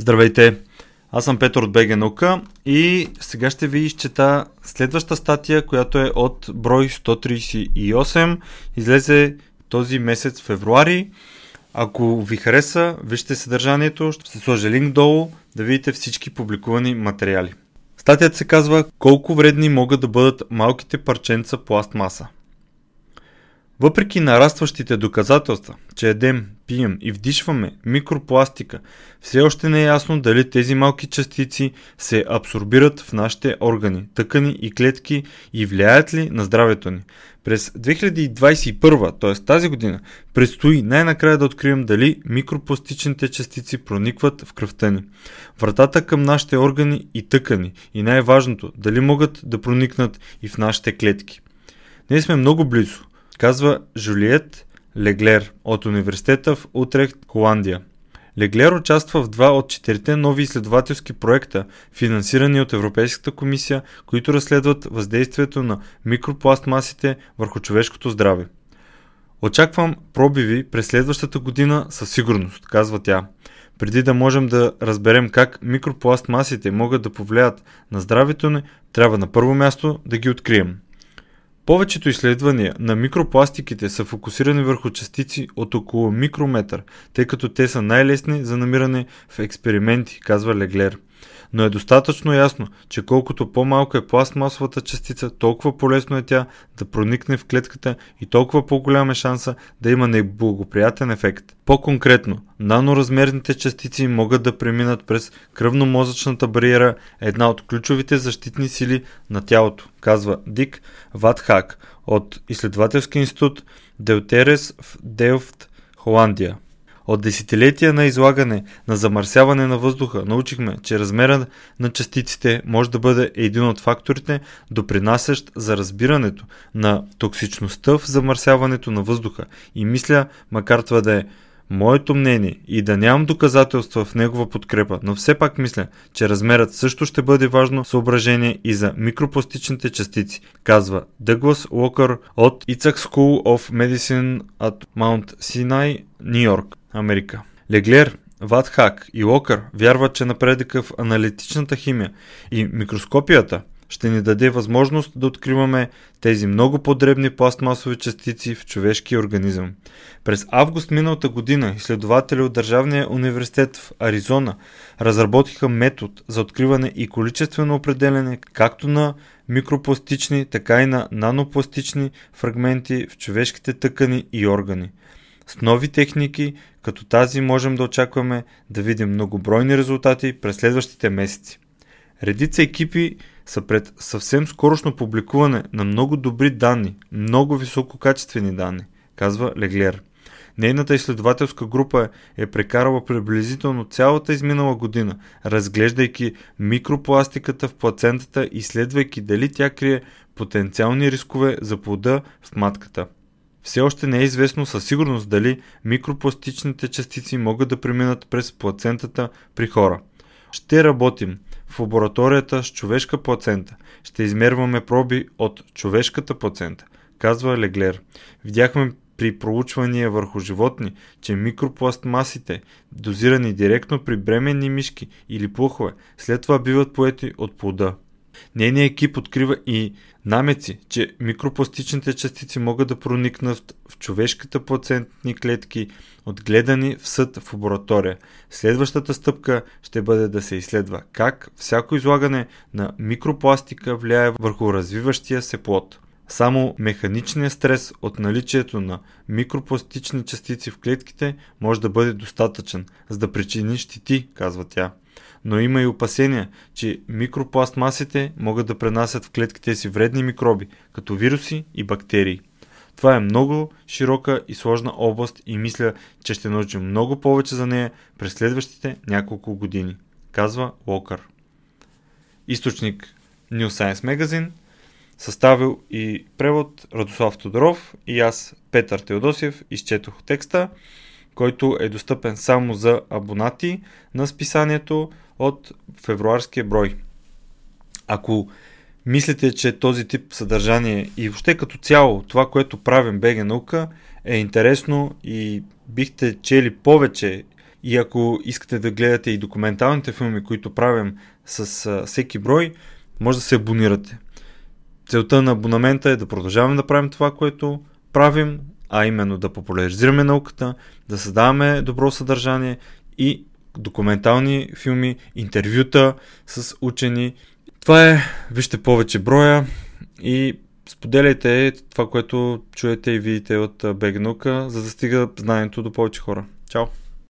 Здравейте! Аз съм Петър от БГ Наука и сега ще ви изчета следваща статия, която е от брой 138. Излезе този месец февруари. Ако ви хареса, вижте съдържанието, ще сложа линк долу да видите всички публикувани материали. Статията се казва Колко вредни могат да бъдат малките парченца пластмаса. Въпреки нарастващите доказателства, че едем, пием и вдишваме микропластика, все още не е ясно дали тези малки частици се абсорбират в нашите органи, тъкани и клетки и влияят ли на здравето ни. През 2021, т.е. тази година, предстои най-накрая да открием дали микропластичните частици проникват в кръвта ни. Вратата към нашите органи и тъкани и най-важното, дали могат да проникнат и в нашите клетки. Ние сме много близо, казва Жулиет Леглер от университета в Утрехт, Холандия. Леглер участва в два от четирите нови изследователски проекта, финансирани от Европейската комисия, които разследват въздействието на микропластмасите върху човешкото здраве. Очаквам пробиви през следващата година със сигурност, казва тя. Преди да можем да разберем как микропластмасите могат да повлият на здравето ни, трябва на първо място да ги открием. Повечето изследвания на микропластиките са фокусирани върху частици от около микрометър, тъй като те са най-лесни за намиране в експерименти, казва Леглер но е достатъчно ясно, че колкото по-малка е пластмасовата частица, толкова по-лесно е тя да проникне в клетката и толкова по-голям е шанса да има неблагоприятен ефект. По-конкретно, наноразмерните частици могат да преминат през кръвно-мозъчната бариера, една от ключовите защитни сили на тялото, казва Дик Ватхак от изследователски институт Делтерес в Делфт, Холандия. От десетилетия на излагане на замърсяване на въздуха научихме, че размера на частиците може да бъде един от факторите, допринасящ за разбирането на токсичността в замърсяването на въздуха. И мисля, макар това да е моето мнение и да нямам доказателства в негова подкрепа, но все пак мисля, че размерът също ще бъде важно съображение и за микропластичните частици, казва Дъглас Уокър от Ицак School of Medicine at Mount Sinai, Нью Йорк. Америка. Леглер, Ватхак и Локър вярват, че напредъка в аналитичната химия и микроскопията ще ни даде възможност да откриваме тези много по-дребни пластмасови частици в човешкия организъм. През август миналата година изследователи от Държавния университет в Аризона разработиха метод за откриване и количествено определене както на микропластични, така и на нанопластични фрагменти в човешките тъкани и органи. С нови техники, като тази, можем да очакваме да видим многобройни резултати през следващите месеци. Редица екипи са пред съвсем скорошно публикуване на много добри данни, много висококачествени данни, казва Леглер. Нейната изследователска група е прекарала приблизително цялата изминала година, разглеждайки микропластиката в плацентата и следвайки дали тя крие потенциални рискове за плода в матката. Все още не е известно със сигурност дали микропластичните частици могат да преминат през плацентата при хора. Ще работим в лабораторията с човешка плацента. Ще измерваме проби от човешката плацента, казва Леглер. Видяхме при проучвания върху животни, че микропластмасите, дозирани директно при бременни мишки или плухове, след това биват поети от плода. Нейният екип открива и намеци, че микропластичните частици могат да проникнат в човешката плацентни клетки, отгледани в съд в лаборатория. Следващата стъпка ще бъде да се изследва как всяко излагане на микропластика влияе върху развиващия се плод. Само механичният стрес от наличието на микропластични частици в клетките може да бъде достатъчен, за да причини щети, казва тя но има и опасения, че микропластмасите могат да пренасят в клетките си вредни микроби, като вируси и бактерии. Това е много широка и сложна област и мисля, че ще научим много повече за нея през следващите няколко години, казва Локър. Източник New Science Magazine, съставил и превод Радослав Тодоров и аз, Петър Теодосиев, изчетох текста, който е достъпен само за абонати на списанието от февруарския брой. Ако мислите, че този тип съдържание и въобще като цяло това, което правим БГ наука е интересно и бихте чели повече И ако искате да гледате и документалните филми, които правим с а, всеки брой, може да се абонирате. Целта на абонамента е да продължаваме да правим това, което правим, а именно да популяризираме науката, да създаваме добро съдържание и документални филми, интервюта с учени. Това е, вижте повече броя и споделяйте това, което чуете и видите от Бегнука, за да стига знанието до повече хора. Чао!